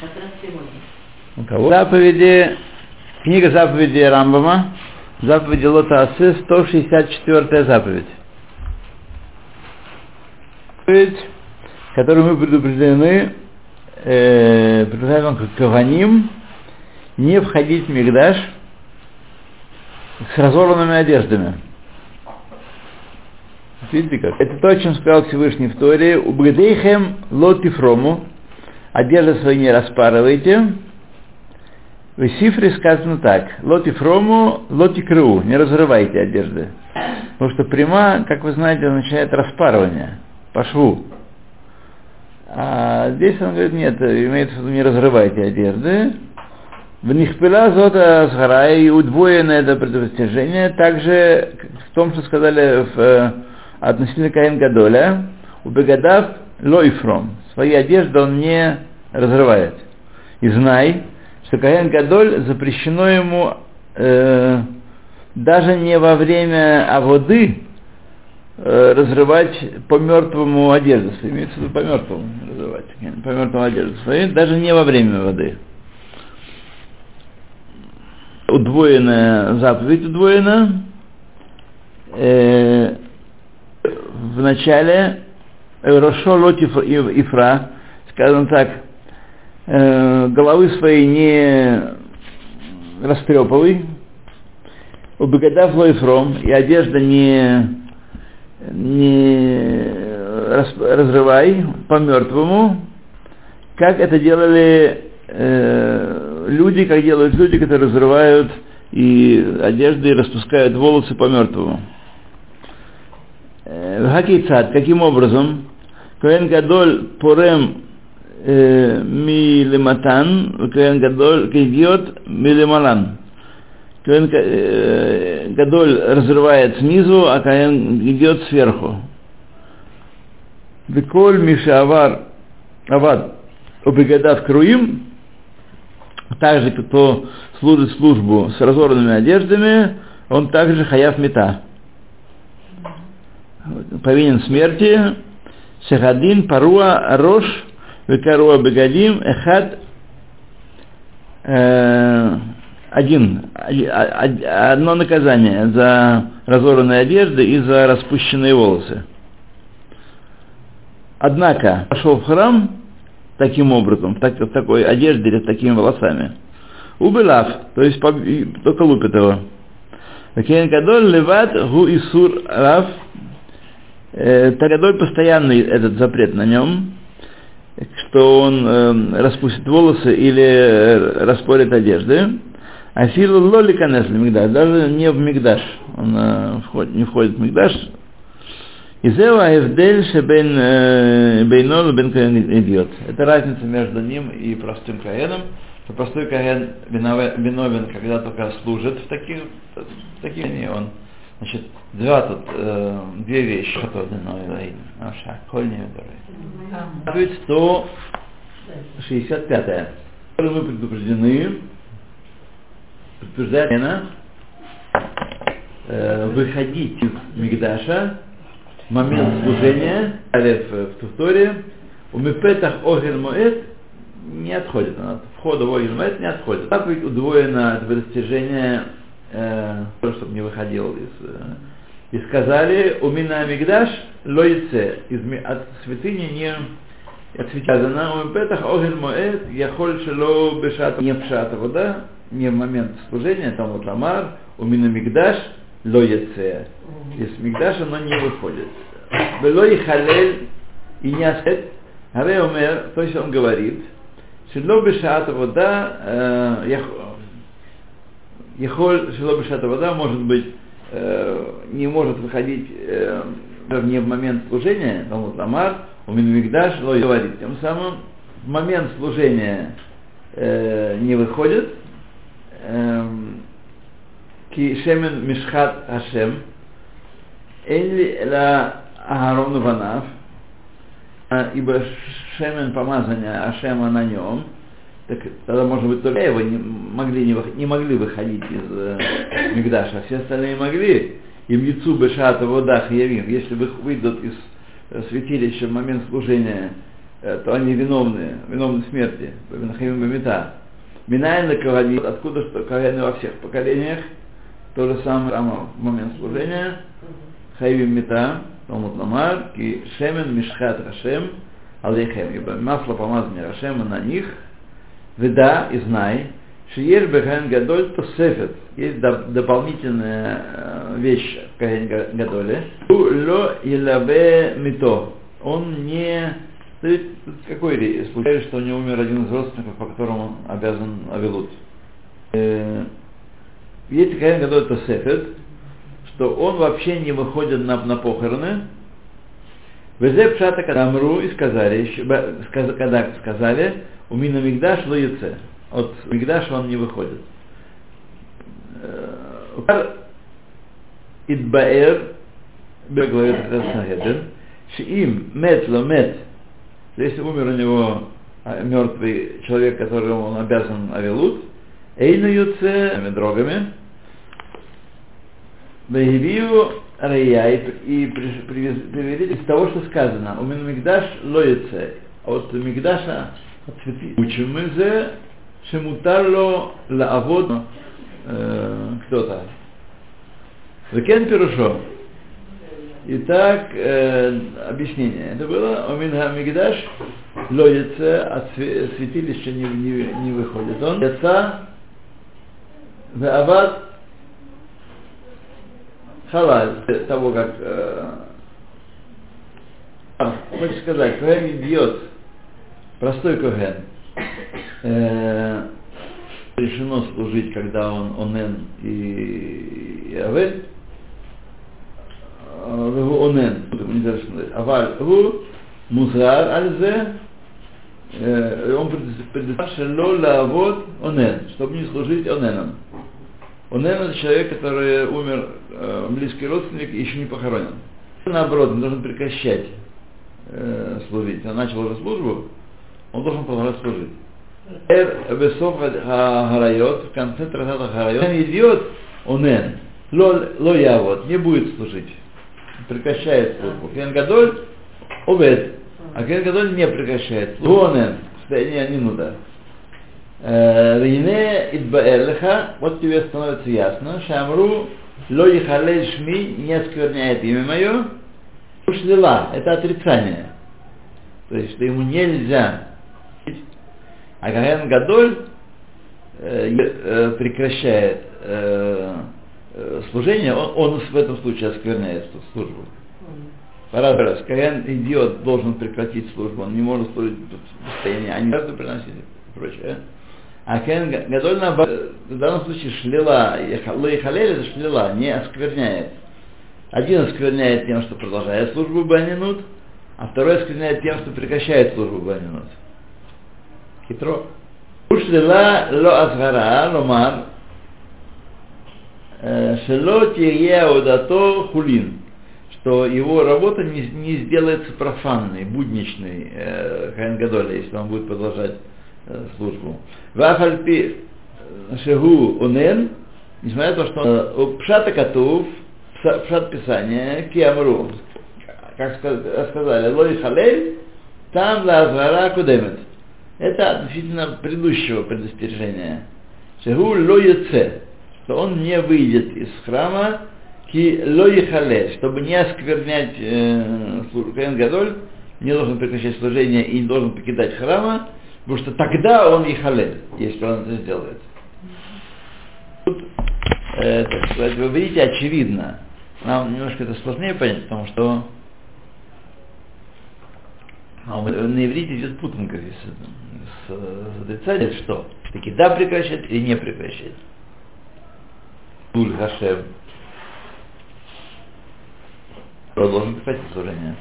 Как. У кого? Заповеди, книга заповеди Рамбама, заповеди Лота Асы, 164 заповедь. Заповедь, которую мы предупреждены, э, предупреждаем как Каваним, не входить в Мигдаш с разорванными одеждами. Видите как? Это то, о чем сказал Всевышний в Торе. Убгдейхем лотифрому. Одежды свои не распарывайте. В Сифре сказано так. Лотифрому, лотикру. Не разрывайте одежды. Потому что пряма, как вы знаете, означает распарывание. По шву. А здесь он говорит, нет, имеется в виду, не разрывайте одежды. В Нихпила Зота Сгара и удвоено это предостережение, также в том, что сказали в, относительно Каин Гадоля, у Бегадав Лойфром, свои одежды он не разрывает. И знай, что Каин Гадоль запрещено ему э, даже не во время аводы э, разрывать по мертвому одежду, имеется в виду по мертвому разрывать, по мертвому одежду своей, даже не во время воды удвоенная заповедь удвоена. Э, в начале Рошо Лотиф Ифра, скажем так, э, головы свои не растрепывай, убегадав лойфром, и одежда не, не раз, разрывай по мертвому, как это делали э, люди, как делают люди, которые разрывают и одежды и распускают волосы по мертвому. Хакицат, каким образом? Коэн Гадоль порем милематан, Коэн Гадоль кидиот милемалан. Коэн Гадоль разрывает снизу, а Коэн идет сверху. Беколь Мишавар Авад Убегадав Круим, также кто служит службу с разорванными одеждами, он также хаяв мета. Повинен смерти. Шехадин, Паруа, Рош, Векаруа, Бегадим, Эхад, один, одно наказание за разорванные одежды и за распущенные волосы. Однако пошел в храм таким образом, в, так, в такой одежде или с такими волосами. Убылав, то есть только лупит его. Кен леват гу исур рав. Тарадоль постоянный этот запрет на нем, что он э, распустит волосы или э, распорит одежды. А силу лоли канесли мигдаш, даже не в мигдаш. Он э, входит, не входит в мигдаш, и зева эвдель шебен бейнол бен каэн идиот. Это разница между ним и простым каэном. Что простой каэн виновен, когда только служит в таких, в таких он Значит, два тут, э, две вещи, которые наша кольня Будет 165 мы предупреждены, предупреждает Лена, э, выходить из Мигдаша момент служения, Алеф в Туфторе, у Мепетах Огер Моэт не отходит, от входа в Огер Моэт не отходит. Заповедь удвоена от достижения, э, чтобы не выходил из... Э, и сказали, у меня Мигдаш лоице, от святыни не отсвечено, у Мепетах Огер Моэт, я холь шело бешат, не в вода, не в момент служения, там вот Амар, у меня Мигдаш лоеце. Из Мигдаша оно не выходит. Вело и халель и не асет. Аре умер, то есть он говорит, Шедло бешаата вода, Ехоль Шилобишата вода может быть, э, не может выходить э, не в момент служения, Талмуд Ламар, у Минмигдаш, Лой говорит. Тем самым в момент служения э, не выходит. Эм, э, Кишемен Мишхат Ашем, Элли Ла Агарон Ванав, а, ибо шемен помазания Ашема на нем – так тогда, может быть, только его не могли, не, не могли выходить из э, Мигдаша, а все остальные могли. Им яцу бешата водах явим, если вы выйдут из святилища в момент служения э, то они виновны, виновны смерти, Бенахимим Бамита. Минайн на Кавани, откуда что Кавани во всех поколениях, то же самое Рама в момент служения, Хайвим Мита, Талмуд Ламар, Ки Шемен Мишхат Рашем, Алейхем, ибо масло помазания Рашема на них, Веда и знай, Шиер Бехен Гадоль Тосефет. Есть дополнительная э, вещь в Кахен Гадоле. Ло Илабе Мито. Он не... Какой случай, что у него умер один из родственников, по которому он обязан Авилут. Э, есть Кахен Гадоль Тосефет, что он вообще не выходит на, на похороны. Везе Пшата Кадамру и сказали, когда сказали, у Мина Мигдаш Лоице от Мигдаша он не выходит. Идбаэр, говорит Санхедрин, им мет ломет, если умер у него мертвый человек, которому он обязан авилут, эйну юце дрогами, Бегивию Рая и привели из того, что сказано. У Мигдаш лоице. От Мигдаша учим мы Шемутарло лаавод кто-то. Векен Пирушо. Итак, э, объяснение. Это было Омин Мигдаш лоится от святилища не, не, не выходит. Он яца Веават халаль того, как э, хочешь сказать, Коэн бьет, Простой Коген. Э, решено служить, когда он Онен и, и Авель. Э, Вегу Онен, не завершено. Аваль Музар Альзе, э, он предоставил Шело Лавод Онен, чтобы не служить Оненом. Онен это человек, который умер, э, близкий родственник, еще не похоронен. Наоборот, он должен прекращать э, служить. Он начал уже службу, он должен продолжать служить. Эр бесов харайот, в конце трактата харайот, идиот, он эн, ло явод, не будет служить, прекращает службу. Кен гадоль, обед, а кен гадоль не прекращает службу. Он эн, состояние не нуда. Э, Вине идбаэрлиха, вот тебе становится ясно, шамру, ло ехалель шми, не оскверняет имя мое, ушлила, это отрицание. То есть, что ему нельзя а Гаэн Гадоль э, э, прекращает э, служение, он, он в этом случае оскверняет службу. Пора раз, Каэн идиот должен прекратить службу, он не может служить в состоянии, они жертву приносить и прочее. А Каэн Гадоль в данном случае шлила, Лой Халель это не оскверняет. Один оскверняет тем, что продолжает службу Банинут, а второй оскверняет тем, что прекращает службу Банинут. хитро. ושללה לא אזהרה, לומר, שלא תהיה עבודתו хулин, что его работа не, не сделается профанной, будничной, э, Хаэн если он будет продолжать э, службу. Вафальпи шегу унен, несмотря на то, что у Пшата Катув, Пшат Писания, Киамру, как сказали, Лой Халель, там Лазара Кудемет. Это действительно предыдущего предостережения. Шегу лоеце, что он не выйдет из храма, ки лоехале, чтобы не осквернять э, Каэн Гадоль, не должен прекращать служение и не должен покидать храма, потому что тогда он и халель, если он это сделает. Тут, э, так сказать, вы видите, очевидно. Нам немножко это сложнее понять, потому что а на иврите идет путанка здесь с, с отрицанием, что таки да прекращает или не прекращает. Туль Хашем. Должен прекратить служение?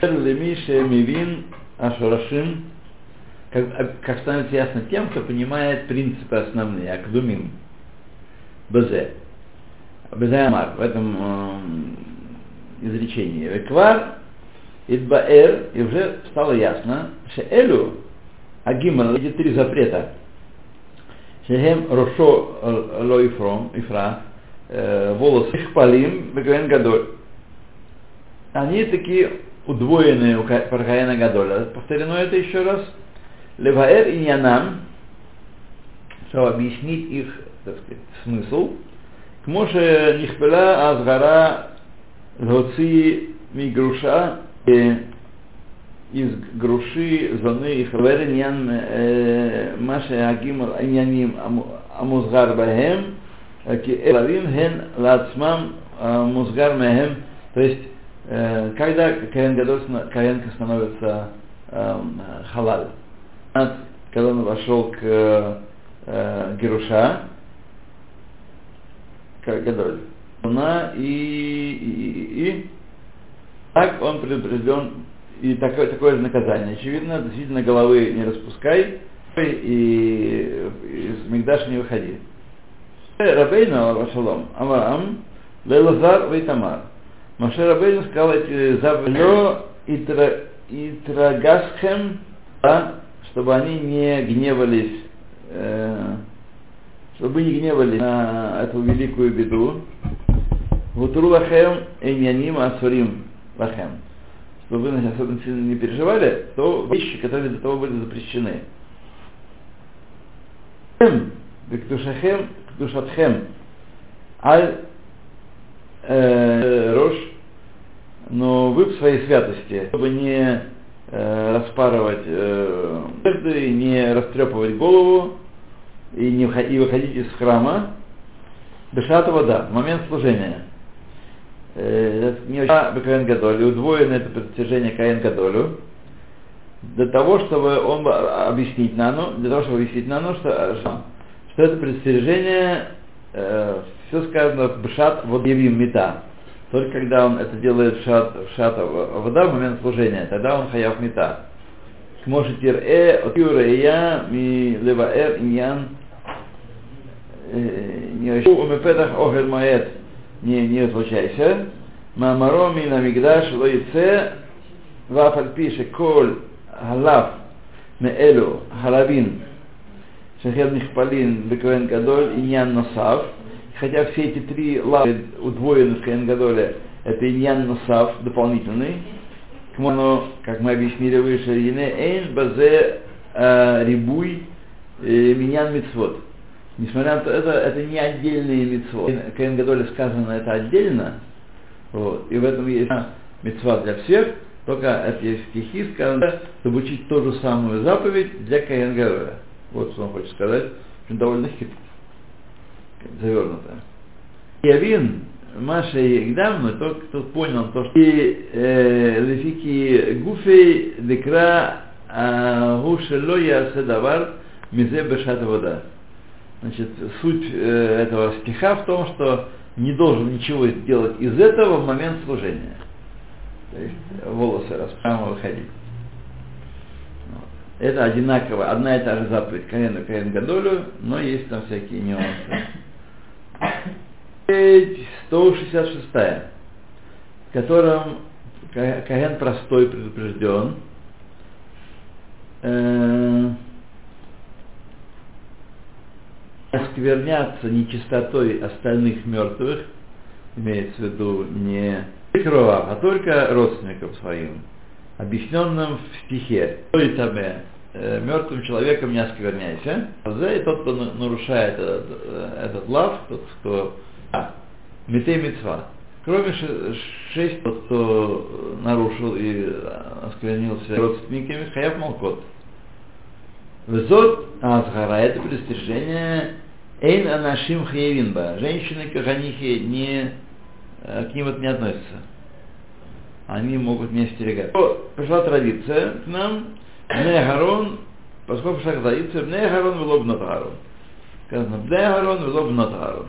Лемише Мивин Ашарашим, как, как становится ясно тем, кто понимает принципы основные, Акдумин, Базе. Базе Амар, в этом э, изречении. Веквар Идбаэр, и уже стало ясно, что Элю, Агиман, эти три запрета, Шехем Рошо Лоифром, Ифра, волосы Ихпалим, Беговен Гадоль, они такие удвоенные у Пархаяна Гадоля. Повторено это еще раз. Леваэр и Янам, чтобы объяснить их так сказать, смысл. К Моше Нихпела Азгара Гоци Мигруша из груши зоны их вереньян Маша Агим Иньяним Амузгар Бахем Ки Элавим Хен Лацмам Музгар Мехем то есть когда Каинка становится халаль. Когда он вошел к Геруша, Гадоль, и, и, и, и так он предупрежден, и такое, такое же наказание. Очевидно, действительно головы не распускай, и из Мигдаша не выходи. Рабейна Вашалом, Авраам, Лелазар Вейтамар. Маше Рабейну сказал эти заповеди Итрагасхем, да, чтобы они не гневались, э, чтобы не гневались на эту великую беду. Вутру лахем иньяним асурим лахем. Чтобы вы особенно сильно не переживали, то вещи, которые до того были запрещены. Бектушахем, Ктушатхем, Аль э, Рош, но вы в своей святости, чтобы не э, распарывать э, не растрепывать голову и, не, и выходить из храма, Бешата вода, в момент служения. Э, это не очень Каин Гадолю, удвоено это притяжение Каин Гадолю, для того, чтобы он объяснить Нану, для того, чтобы объяснить Нану, что, что это предостережение э, все сказано в Бшат вот явим мета. Только когда он это делает в шат, в шат вода в момент служения, тогда он хаяв мета. Может тир э, отюра я, ми леваэр иньян, не умепетах охер маэт, не, не отлучайся. Мамаро ми на мигдаш ло яце, вафальпи шеколь халав מאלו халавин шехер нихпалин беквен гадоль иньян носав, хотя все эти три лавы удвоены в Каенгадоле, это иньян носав, дополнительный, Кмоно, как мы объяснили выше, эйн базе рибуй миньян мицвод. Несмотря на то, это, это не отдельные мицвод. В Каенгадоле сказано это отдельно, вот, и в этом есть мицва для всех, только это есть стихи сказано, чтобы учить ту же самую заповедь для Каенгадоля. Вот что он хочет сказать, довольно хитро завернуто. Явин Маша и Игдамну, тот, кто понял то, что лефики гуфей декра гушелоя седавар мизе бешата вода. Значит, суть э, этого стиха в том, что не должен ничего сделать из этого в момент служения. То есть волосы расправо выходить. Это одинаково, одна и та же заповедь Каену Каен Гадолю, но есть там всякие нюансы. 166, в котором Каген простой предупрежден, оскверняться нечистотой остальных мертвых, имеется в виду не крова, а только родственникам своим, объясненным в стихе. То э, мертвым человеком не оскверняйся. И тот, кто нарушает этот, э, этот лав, тот, кто... А, метей мецва. Кроме шесть, тот, кто нарушил и осквернился родственниками, хаяв молкот. Высот Азгара, это предостережение Эйн Анашим Хаевинба. Женщины Каханихи не, э, к ним это не относятся. Они могут не остерегать. Пришла традиция к нам, Бне Гарон, поскольку шаг заится, Бне Гарон вело бнот Гарон. Сказано, Бне Гарон вело бнот Гарон.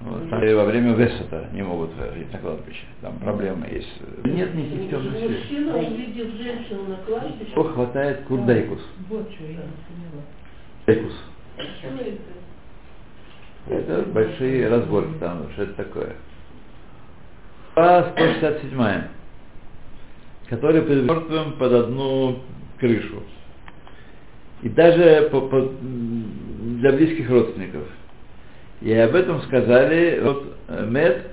Вот, во время Весета не могут жить на кладбище. Там проблемы есть. Нет никаких темных свет. Мужчина увидев женщину на кладбище. Что хватает курдайкус? Вот что я поняла. Дайкус. Это? Большие разборки там, что это такое. А 167 который под мертвым под одну крышу. И даже по, по, для близких родственников. И об этом сказали вот, Мед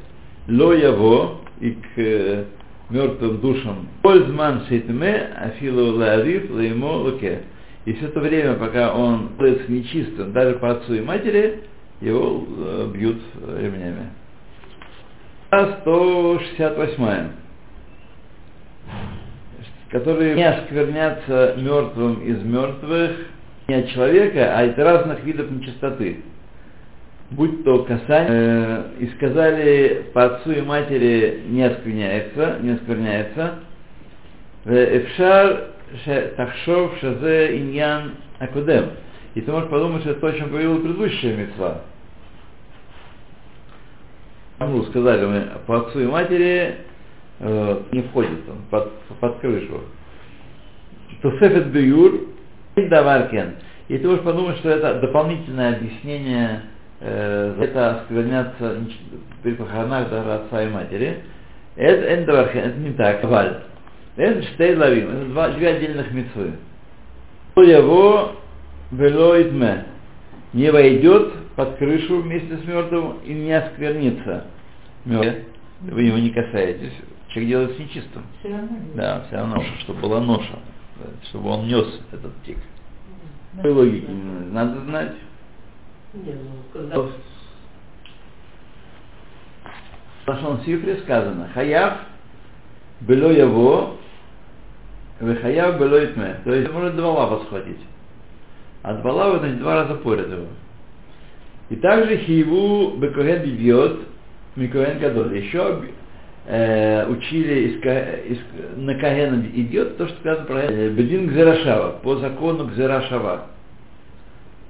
Ло Яво, и к мертвым душам. Пользман шейтме, афилу лариф, леймо луке. И все то время, пока он становится нечистым, даже по отцу и матери, его э, бьют ремнями. 168 которые не осквернятся мертвым из мертвых не от человека, а от разных видов нечистоты. Будь то касание, э, и сказали по отцу и матери не оскверняется, не оскверняется. Эфшар тахшов шазе иньян акудем. И ты можешь подумать, что это то, о чем говорила предыдущая мецва. Ну, сказали мы, по отцу и матери э, не входит он под, под крышу. Тусефет бююр, даваркен. И ты можешь подумать, что это дополнительное объяснение, э, это оскверняться при похоронах даже отца и матери. Это это не так. Валь. Это штей лавим, это два, две отдельных митцвы. Его вело итме. Не войдет под крышу вместе с мертвым и не осквернится. Мертвый. Вы его не касаетесь. Человек делается нечистым. Все равно. Да, все равно, чтобы была ноша. Чтобы он нес этот тик. Какой логики надо знать. Не, ну, когда... В сказано, Хаяв было его, Хаяв было итме. То есть может два лава схватить. А два лава, значит, два раза поряд его. И также Хиеву Бекоген бьет Микоген Гадоль. Еще э, учили из, из, на Кагена идет то, что сказано про э, Бедин Гзерашава, по закону Гзерашава,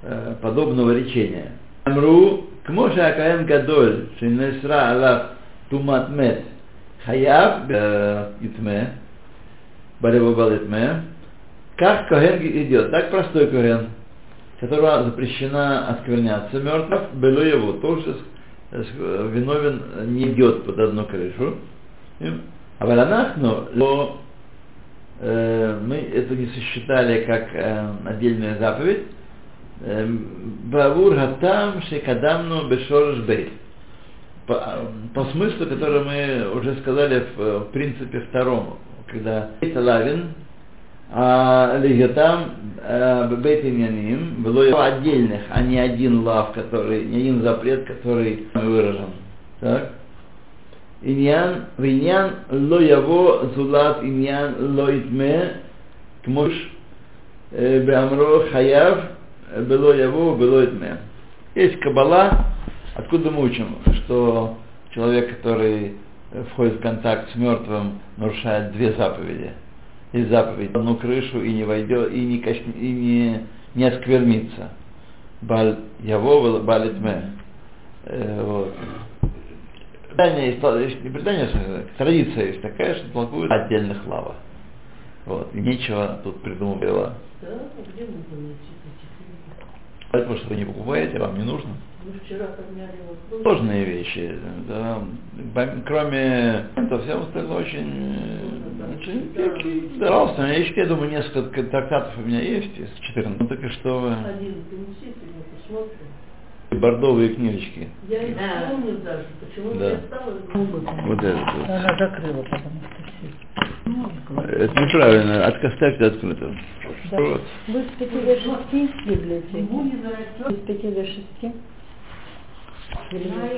э, подобного речения. Амру, Кмоша Акаен Гадоль, Шинесра Алав Тумат Мет, Хаяв Итме, Балитме, как Коген идет, так простой Коген, которого запрещена оскверняться мертвых, было его, тоже виновен не идет под одну крышу. А валанахну, но э, мы это не сосчитали как э, отдельную заповедь. Бавур хатам шекадамну бешорж бейт. По, по смыслу, который мы уже сказали в, в принципе втором, когда лавин, а лигатам бейт иньяним было отдельных, а не один лав, который, не один запрет, который выражен. Так? Иньян, в иньян ло яво зулат иньян ло итме кмуш беамро хаяв было яво было итме. Есть кабала, откуда мы учим, что человек, который входит в контакт с мертвым, нарушает две заповеди – есть заповедь, одну крышу и не войдет, и не, косни, и не, не осквернится. Баль Яво, Балитме. Э, вот. Предание есть, не предание, а традиция есть такая, что толкуют отдельных лава. Вот. И нечего тут придумывать. Да, где можно найти таких Потому что вы не покупаете, вам не нужно. Мы вчера подняли вопрос. Сложные вещи. Да. Кроме этого, все остальное очень, очень да. Пожалуйста, у меня есть, я думаю, несколько трактатов у меня есть из 14. Ну так и что вы. Один принесите, мы посмотрим. Бордовые книжечки. Я не Да. помню даже, почему Да. я стала. Вот это. вот. Она закрыла, потому что все. Ну, Это неправильно. От, оставьте открыто. Да. Вот. Вы с 5 до 6 в библиотеке? Ему не нравится. С 5 до 6? Или-